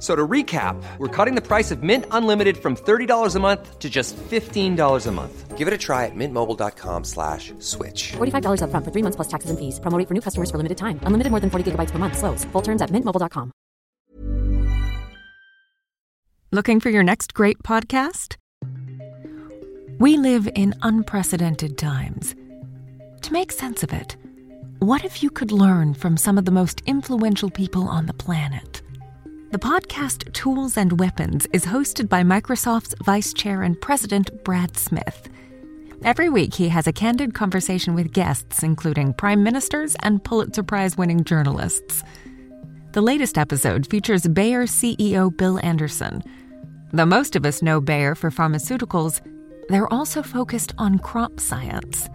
F- So to recap, we're cutting the price of Mint Unlimited from $30 a month to just $15 a month. Give it a try at mintmobile.com slash switch. $45 upfront for three months plus taxes and fees. Promo rate for new customers for limited time. Unlimited more than 40 gigabytes per month. Slows. Full terms at mintmobile.com. Looking for your next great podcast? We live in unprecedented times. To make sense of it, what if you could learn from some of the most influential people on the planet? The podcast Tools and Weapons is hosted by Microsoft's Vice Chair and President Brad Smith. Every week, he has a candid conversation with guests, including prime ministers and Pulitzer Prize winning journalists. The latest episode features Bayer CEO Bill Anderson. Though most of us know Bayer for pharmaceuticals, they're also focused on crop science.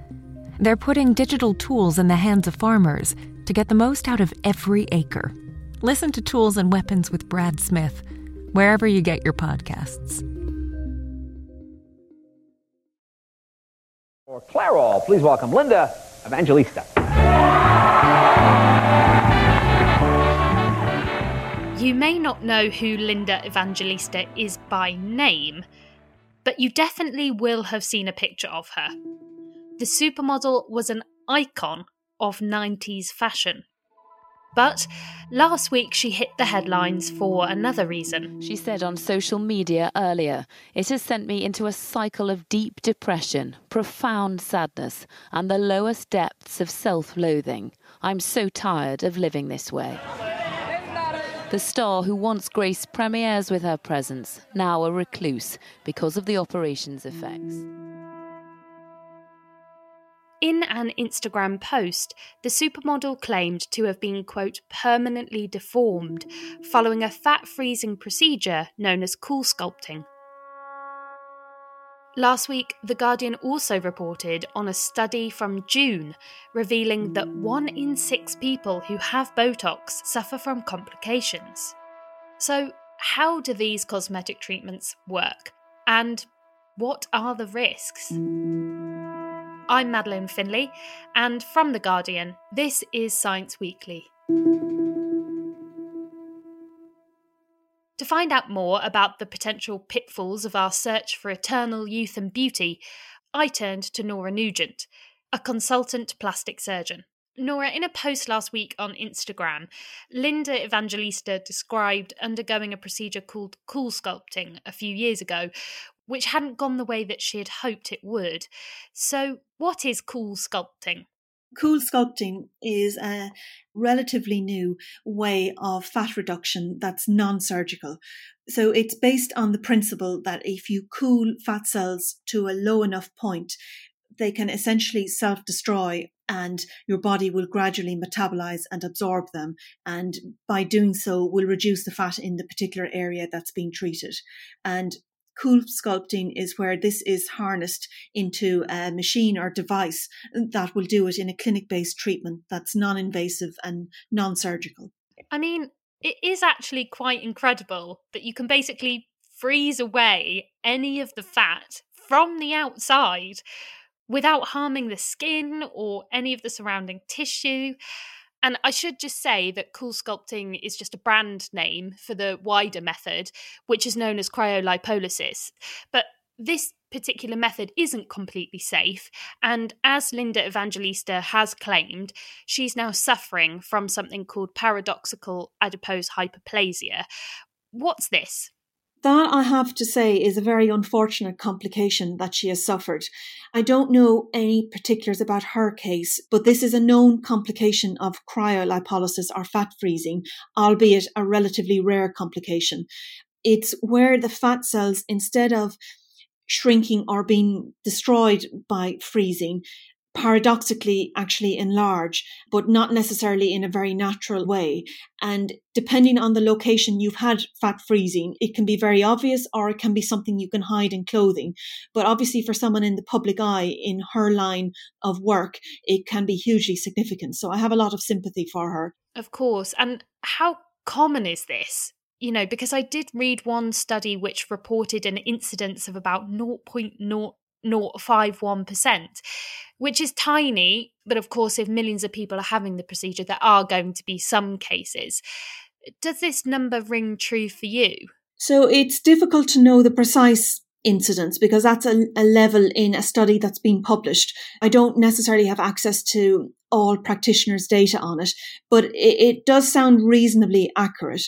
They're putting digital tools in the hands of farmers to get the most out of every acre. Listen to Tools and Weapons with Brad Smith, wherever you get your podcasts. For Clairol, please welcome Linda Evangelista. You may not know who Linda Evangelista is by name, but you definitely will have seen a picture of her. The supermodel was an icon of 90s fashion. But last week she hit the headlines for another reason. She said on social media earlier, It has sent me into a cycle of deep depression, profound sadness, and the lowest depths of self loathing. I'm so tired of living this way. The star who once graced premieres with her presence, now a recluse because of the operation's effects. In an Instagram post, the supermodel claimed to have been, quote, permanently deformed following a fat freezing procedure known as cool sculpting. Last week, The Guardian also reported on a study from June revealing that one in six people who have Botox suffer from complications. So, how do these cosmetic treatments work? And what are the risks? I'm Madeleine Finlay, and from The Guardian, this is Science Weekly. To find out more about the potential pitfalls of our search for eternal youth and beauty, I turned to Nora Nugent, a consultant plastic surgeon. Nora, in a post last week on Instagram, Linda Evangelista described undergoing a procedure called cool sculpting a few years ago, which hadn't gone the way that she had hoped it would. So, what is cool sculpting? Cool sculpting is a relatively new way of fat reduction that's non surgical. So it's based on the principle that if you cool fat cells to a low enough point, they can essentially self destroy and your body will gradually metabolize and absorb them. And by doing so, will reduce the fat in the particular area that's being treated. And cool sculpting is where this is harnessed into a machine or device that will do it in a clinic based treatment that's non invasive and non surgical. I mean, it is actually quite incredible that you can basically freeze away any of the fat from the outside without harming the skin or any of the surrounding tissue. And I should just say that cool sculpting is just a brand name for the wider method, which is known as cryolipolysis. But this particular method isn't completely safe. And as Linda Evangelista has claimed, she's now suffering from something called paradoxical adipose hyperplasia. What's this? That I have to say is a very unfortunate complication that she has suffered. I don't know any particulars about her case, but this is a known complication of cryolipolysis or fat freezing, albeit a relatively rare complication. It's where the fat cells, instead of shrinking or being destroyed by freezing, paradoxically actually enlarge, but not necessarily in a very natural way. And depending on the location you've had fat freezing, it can be very obvious or it can be something you can hide in clothing. But obviously, for someone in the public eye in her line of work, it can be hugely significant. So I have a lot of sympathy for her. Of course. And how common is this? You know, because I did read one study which reported an incidence of about 0.051%, which is tiny. But of course, if millions of people are having the procedure, there are going to be some cases. Does this number ring true for you? So it's difficult to know the precise incidence because that's a, a, level in a study that's been published. I don't necessarily have access to all practitioners' data on it, but it, it, does sound reasonably accurate.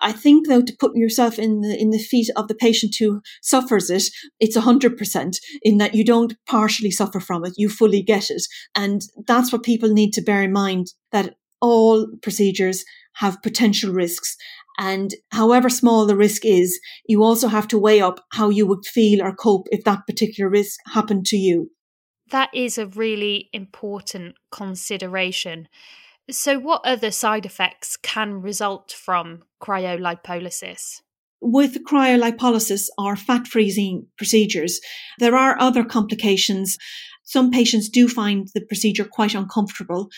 I think though to put yourself in the in the feet of the patient who suffers it, it's hundred percent in that you don't partially suffer from it, you fully get it. And that's what people need to bear in mind that all procedures have potential risks. And however small the risk is, you also have to weigh up how you would feel or cope if that particular risk happened to you. That is a really important consideration. So, what other side effects can result from cryolipolysis? With cryolipolysis or fat freezing procedures, there are other complications. Some patients do find the procedure quite uncomfortable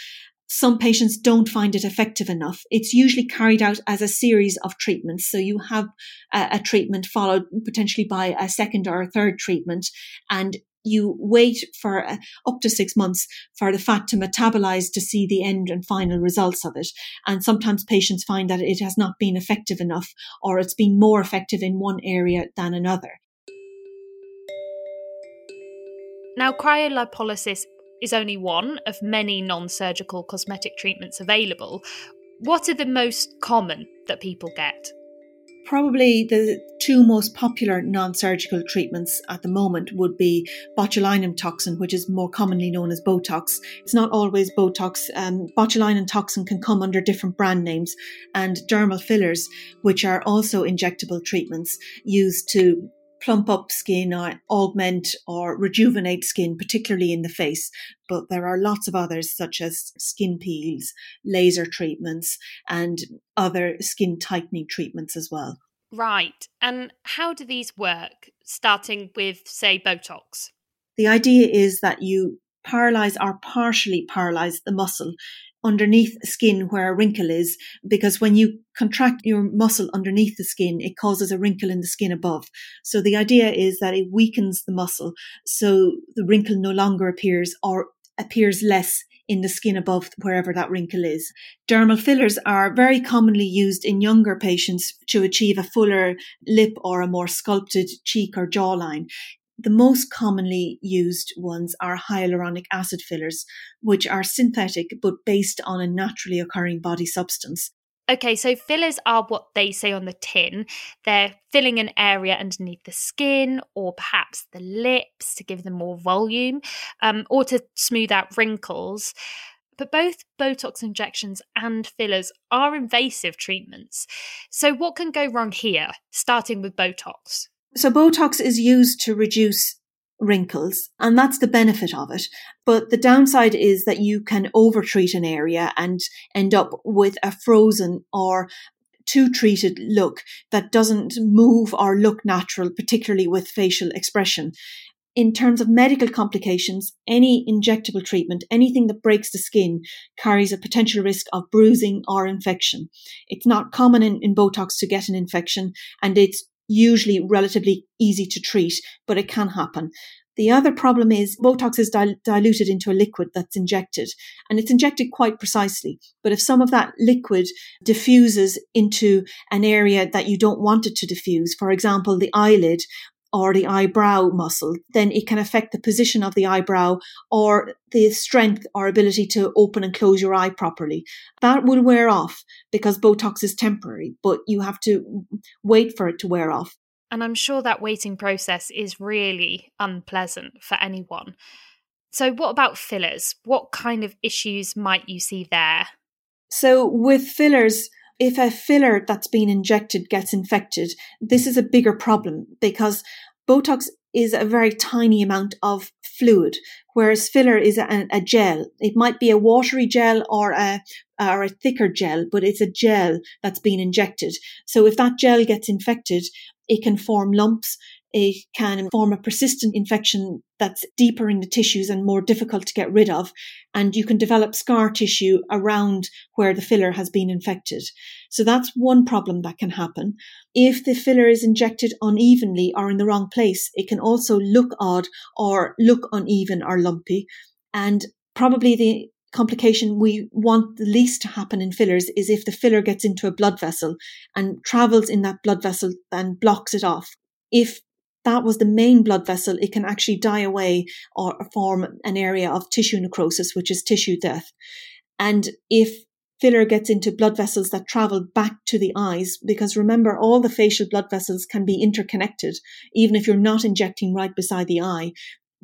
some patients don't find it effective enough. It's usually carried out as a series of treatments. So you have a, a, treatment followed potentially by a second or a third treatment and you wait for uh, up to six months for the fat to metabolize to see the end and final results of it. And sometimes patients find that it has not been effective enough or it's been more effective in one area than another. Now, cryolipolysis is only one of many non surgical cosmetic treatments available. What are the most common that people get? Probably the two most popular non surgical treatments at the moment would be botulinum toxin, which is more commonly known as Botox. It's not always Botox. Um, botulinum toxin can come under different brand names, and dermal fillers, which are also injectable treatments used to plump up skin or augment or rejuvenate skin, particularly in the face. But there are lots of others, such as skin peels, laser treatments, and other skin tightening treatments as well. Right. And how do these work, starting with, say, Botox? The idea is that you paralyze or partially paralyze the muscle underneath skin where a wrinkle is, because when you contract your muscle underneath the skin, it causes a wrinkle in the skin above. So the idea is that it weakens the muscle so the wrinkle no longer appears or appears less in the skin above wherever that wrinkle is. Dermal fillers are very commonly used in younger patients to achieve a fuller lip or a more sculpted cheek or jawline. The most commonly used ones are hyaluronic acid fillers, which are synthetic but based on a naturally occurring body substance. Okay, so fillers are what they say on the tin. They're filling an area underneath the skin or perhaps the lips to give them more volume um, or to smooth out wrinkles. But both Botox injections and fillers are invasive treatments. So, what can go wrong here, starting with Botox? So Botox is used to reduce wrinkles and that's the benefit of it. But the downside is that you can overtreat an area and end up with a frozen or too treated look that doesn't move or look natural, particularly with facial expression. In terms of medical complications, any injectable treatment, anything that breaks the skin, carries a potential risk of bruising or infection. It's not common in, in Botox to get an infection, and it's usually relatively easy to treat, but it can happen. The other problem is Botox is dil- diluted into a liquid that's injected, and it's injected quite precisely. But if some of that liquid diffuses into an area that you don't want it to diffuse, for example, the eyelid or the eyebrow muscle, then it can affect the position of the eyebrow or the strength or ability to open and close your eye properly. That will wear off because Botox is temporary, but you have to wait for it to wear off. And I'm sure that waiting process is really unpleasant for anyone. So, what about fillers? What kind of issues might you see there? So, with fillers, if a filler that's been injected gets infected, this is a bigger problem because Botox is a very tiny amount of fluid, whereas filler is a, a, gel. It might be a watery gel or a or a thicker gel, but it's a gel that's been injected. So if that gel gets infected, it can form lumps it can form a persistent infection that's deeper in the tissues and more difficult to get rid of. And you can develop scar tissue around where the filler has been infected. So that's one problem that can happen. If the filler is injected unevenly or in the wrong place, it can also look odd or look uneven or lumpy. And probably the complication we want the least to happen in fillers is if the filler gets into a blood vessel and travels in that blood vessel and blocks it off. If that was the main blood vessel, it can actually die away or form an area of tissue necrosis, which is tissue death. And if filler gets into blood vessels that travel back to the eyes, because remember, all the facial blood vessels can be interconnected, even if you're not injecting right beside the eye.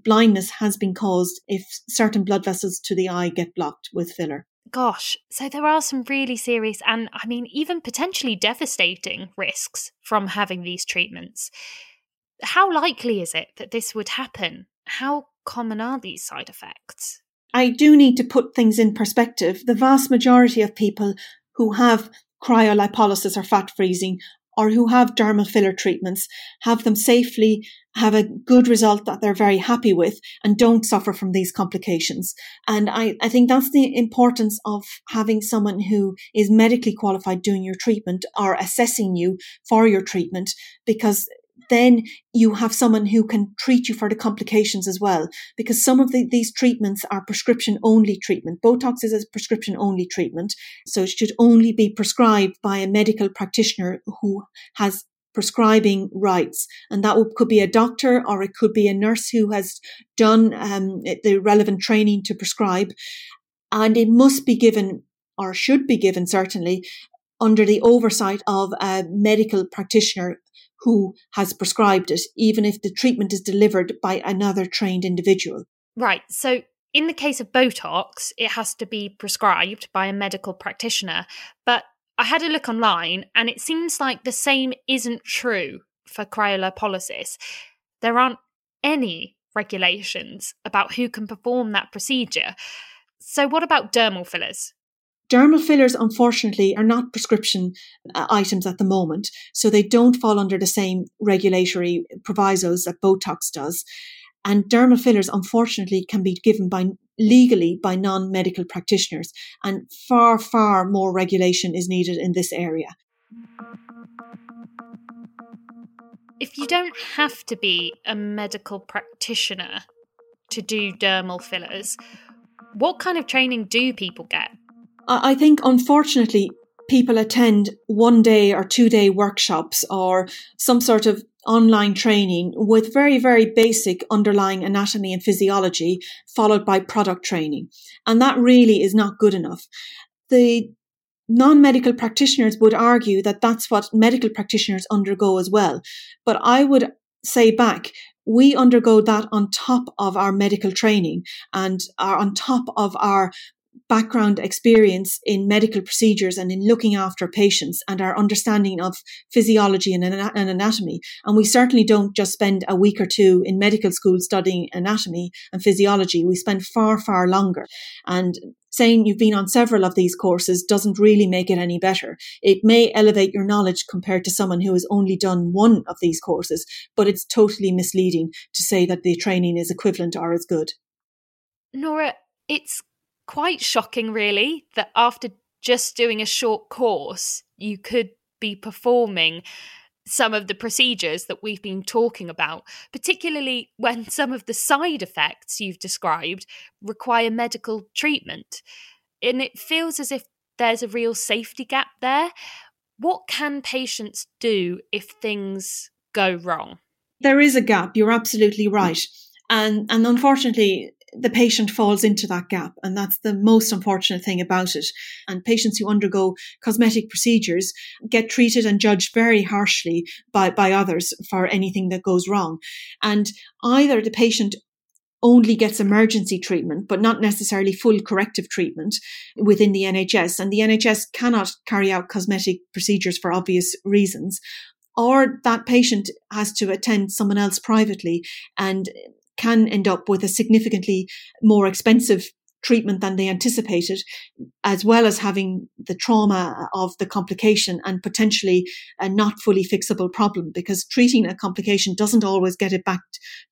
Blindness has been caused if certain blood vessels to the eye get blocked with filler. Gosh, so there are some really serious and, I mean, even potentially devastating risks from having these treatments. How likely is it that this would happen? How common are these side effects? I do need to put things in perspective. The vast majority of people who have cryolipolysis or fat freezing or who have dermal filler treatments have them safely, have a good result that they're very happy with, and don't suffer from these complications. And I, I think that's the importance of having someone who is medically qualified doing your treatment or assessing you for your treatment, because then you have someone who can treat you for the complications as well. Because some of the, these treatments are prescription only treatment. Botox is a prescription only treatment. So it should only be prescribed by a medical practitioner who has prescribing rights. And that could be a doctor or it could be a nurse who has done um, the relevant training to prescribe. And it must be given or should be given certainly under the oversight of a medical practitioner who has prescribed it, even if the treatment is delivered by another trained individual. Right. So, in the case of Botox, it has to be prescribed by a medical practitioner. But I had a look online and it seems like the same isn't true for cryolipolysis. There aren't any regulations about who can perform that procedure. So, what about dermal fillers? Dermal fillers, unfortunately, are not prescription uh, items at the moment, so they don't fall under the same regulatory provisos that Botox does. And dermal fillers, unfortunately, can be given by legally by non-medical practitioners, and far, far more regulation is needed in this area. If you don't have to be a medical practitioner to do dermal fillers, what kind of training do people get? I think, unfortunately, people attend one day or two day workshops or some sort of online training with very, very basic underlying anatomy and physiology, followed by product training. And that really is not good enough. The non medical practitioners would argue that that's what medical practitioners undergo as well. But I would say back, we undergo that on top of our medical training and are on top of our background experience in medical procedures and in looking after patients and our understanding of physiology and, and, anatomy. And we certainly don't just spend a week or two in medical school studying anatomy and physiology. We spend far, far longer. And saying you've been on several of these courses doesn't really make it any better. It may elevate your knowledge compared to someone who has only done one of these courses, but it's totally misleading to say that the training is equivalent or as good. Nora, it's quite shocking, really, that after just doing a short course, you could be performing some of the procedures that we've been talking about, particularly when some of the side effects you've described require medical treatment. And it feels as if there's a real safety gap there. What can patients do if things go wrong? There is a gap. You're absolutely right. And, and unfortunately, the patient falls into that gap. And that's the most unfortunate thing about it. And patients who undergo cosmetic procedures get treated and judged very harshly by, by others for anything that goes wrong. And either the patient only gets emergency treatment, but not necessarily full corrective treatment within the NHS. And the NHS cannot carry out cosmetic procedures for obvious reasons. Or that patient has to attend someone else privately and can end up with a significantly more expensive treatment than they anticipated, as well as having the trauma of the complication and potentially a not fully fixable problem because treating a complication doesn't always get it back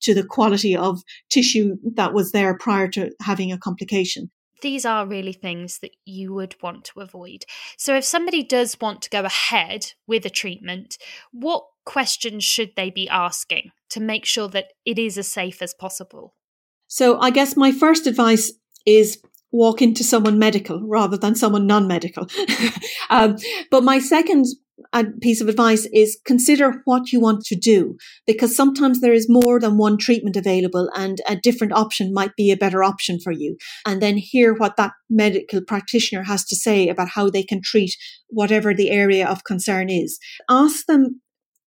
to the quality of tissue that was there prior to having a complication. These are really things that you would want to avoid. So, if somebody does want to go ahead with a treatment, what questions should they be asking to make sure that it is as safe as possible? So, I guess my first advice is walk into someone medical rather than someone non-medical. um, but my second piece of advice is consider what you want to do because sometimes there is more than one treatment available and a different option might be a better option for you. And then hear what that medical practitioner has to say about how they can treat whatever the area of concern is. Ask them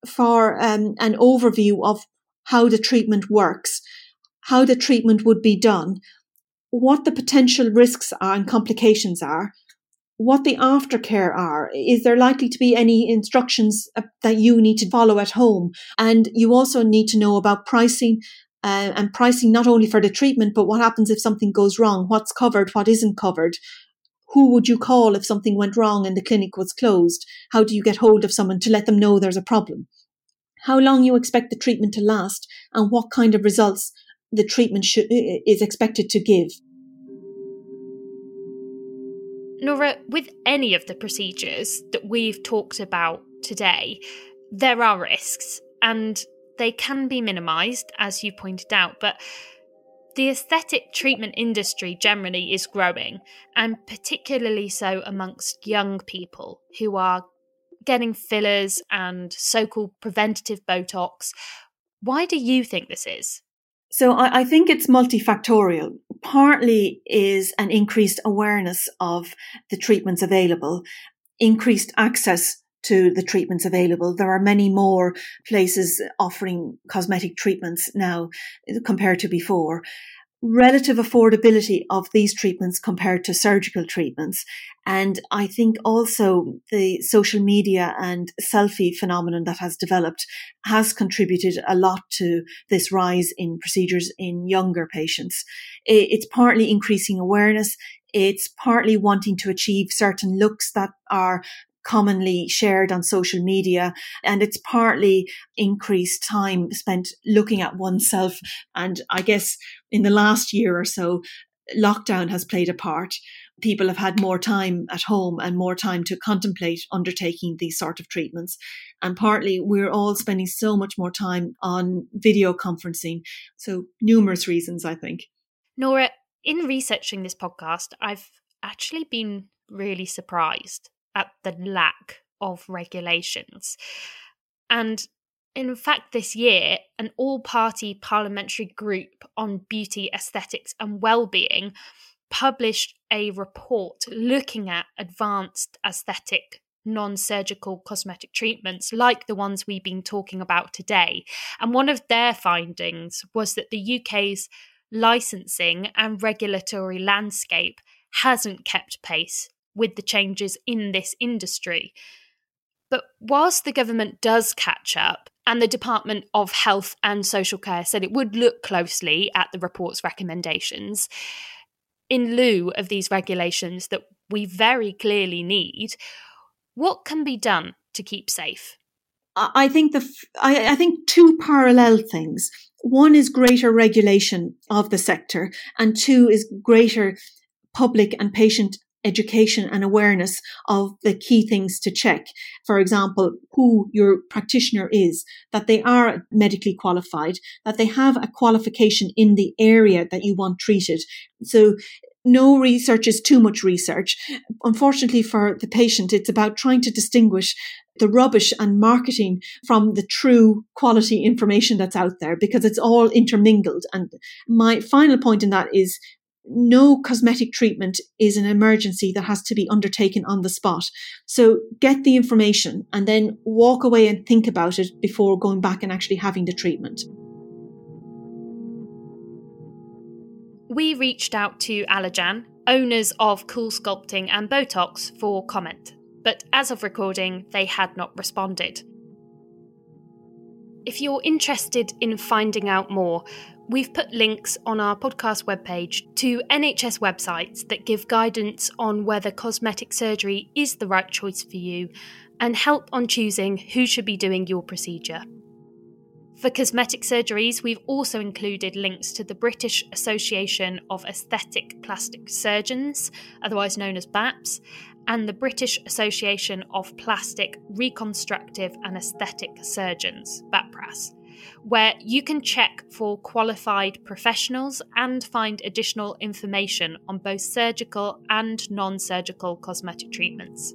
for um, an overview of how the treatment works, how the treatment would be done, what the potential risks are and complications are, what the aftercare are. Is there likely to be any instructions uh, that you need to follow at home? And you also need to know about pricing uh, and pricing not only for the treatment, but what happens if something goes wrong? What's covered? What isn't covered? Who would you call if something went wrong and the clinic was closed? How do you get hold of someone to let them know there's a problem? How long you expect the treatment to last and what kind of results the treatment should, is expected to give. Nora, with any of the procedures that we've talked about today, there are risks and they can be minimised, as you pointed out, but the aesthetic treatment industry generally is growing, and particularly so amongst young people who are getting fillers and so called preventative Botox. Why do you think this is? So I, I, think it's multifactorial. Partly is an increased awareness of the treatments available, increased access to the treatments available. There are many more places offering cosmetic treatments now uh, compared to before relative affordability of these treatments compared to surgical treatments. And I think also the social media and selfie phenomenon that has developed has contributed a lot to this rise in procedures in younger patients. It's partly increasing awareness. It's partly wanting to achieve certain looks that are commonly shared on social media. And it's partly increased time spent looking at oneself. And I guess in the last year or so, lockdown has played a part. People have had more time at home and more time to contemplate undertaking these sort of treatments. And partly we're all spending so much more time on video conferencing. So, numerous reasons, I think. Nora, in researching this podcast, I've actually been really surprised at the lack of regulations. And in fact, this year, an all party parliamentary group on beauty, aesthetics, and well-being published a report looking at advanced aesthetic non surgical cosmetic treatments like the ones we've been talking about today. And one of their findings was that the UK's licensing and regulatory landscape hasn't kept pace with the changes in this industry. But whilst the government does catch up, and the Department of Health and Social Care said it would look closely at the report's recommendations, in lieu of these regulations that we very clearly need, what can be done to keep safe? I think the I, I think two parallel things. One is greater regulation of the sector, and two is greater public and patient education and awareness of the key things to check. For example, who your practitioner is, that they are medically qualified, that they have a qualification in the area that you want treated. So no research is too much research. Unfortunately for the patient, it's about trying to distinguish the rubbish and marketing from the true quality information that's out there because it's all intermingled. And my final point in that is no cosmetic treatment is an emergency that has to be undertaken on the spot. So get the information and then walk away and think about it before going back and actually having the treatment. We reached out to Allergan, owners of Cool Sculpting and Botox, for comment, but as of recording, they had not responded. If you're interested in finding out more, we've put links on our podcast webpage to NHS websites that give guidance on whether cosmetic surgery is the right choice for you and help on choosing who should be doing your procedure. For cosmetic surgeries, we've also included links to the British Association of Aesthetic Plastic Surgeons, otherwise known as BAPS, and the British Association of Plastic Reconstructive and Aesthetic Surgeons, BAPRAS, where you can check for qualified professionals and find additional information on both surgical and non surgical cosmetic treatments.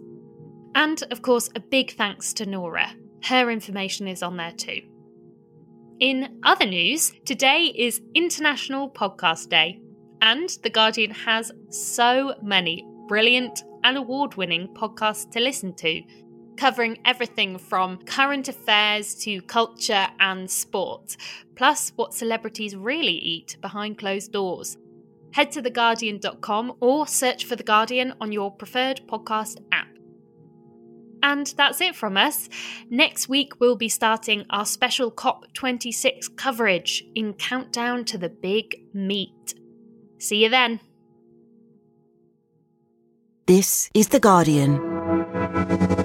And of course, a big thanks to Nora. Her information is on there too. In other news, today is International Podcast Day, and The Guardian has so many brilliant and award winning podcasts to listen to, covering everything from current affairs to culture and sport, plus what celebrities really eat behind closed doors. Head to theguardian.com or search for The Guardian on your preferred podcast app. And that's it from us. Next week, we'll be starting our special COP26 coverage in Countdown to the Big Meet. See you then. This is The Guardian.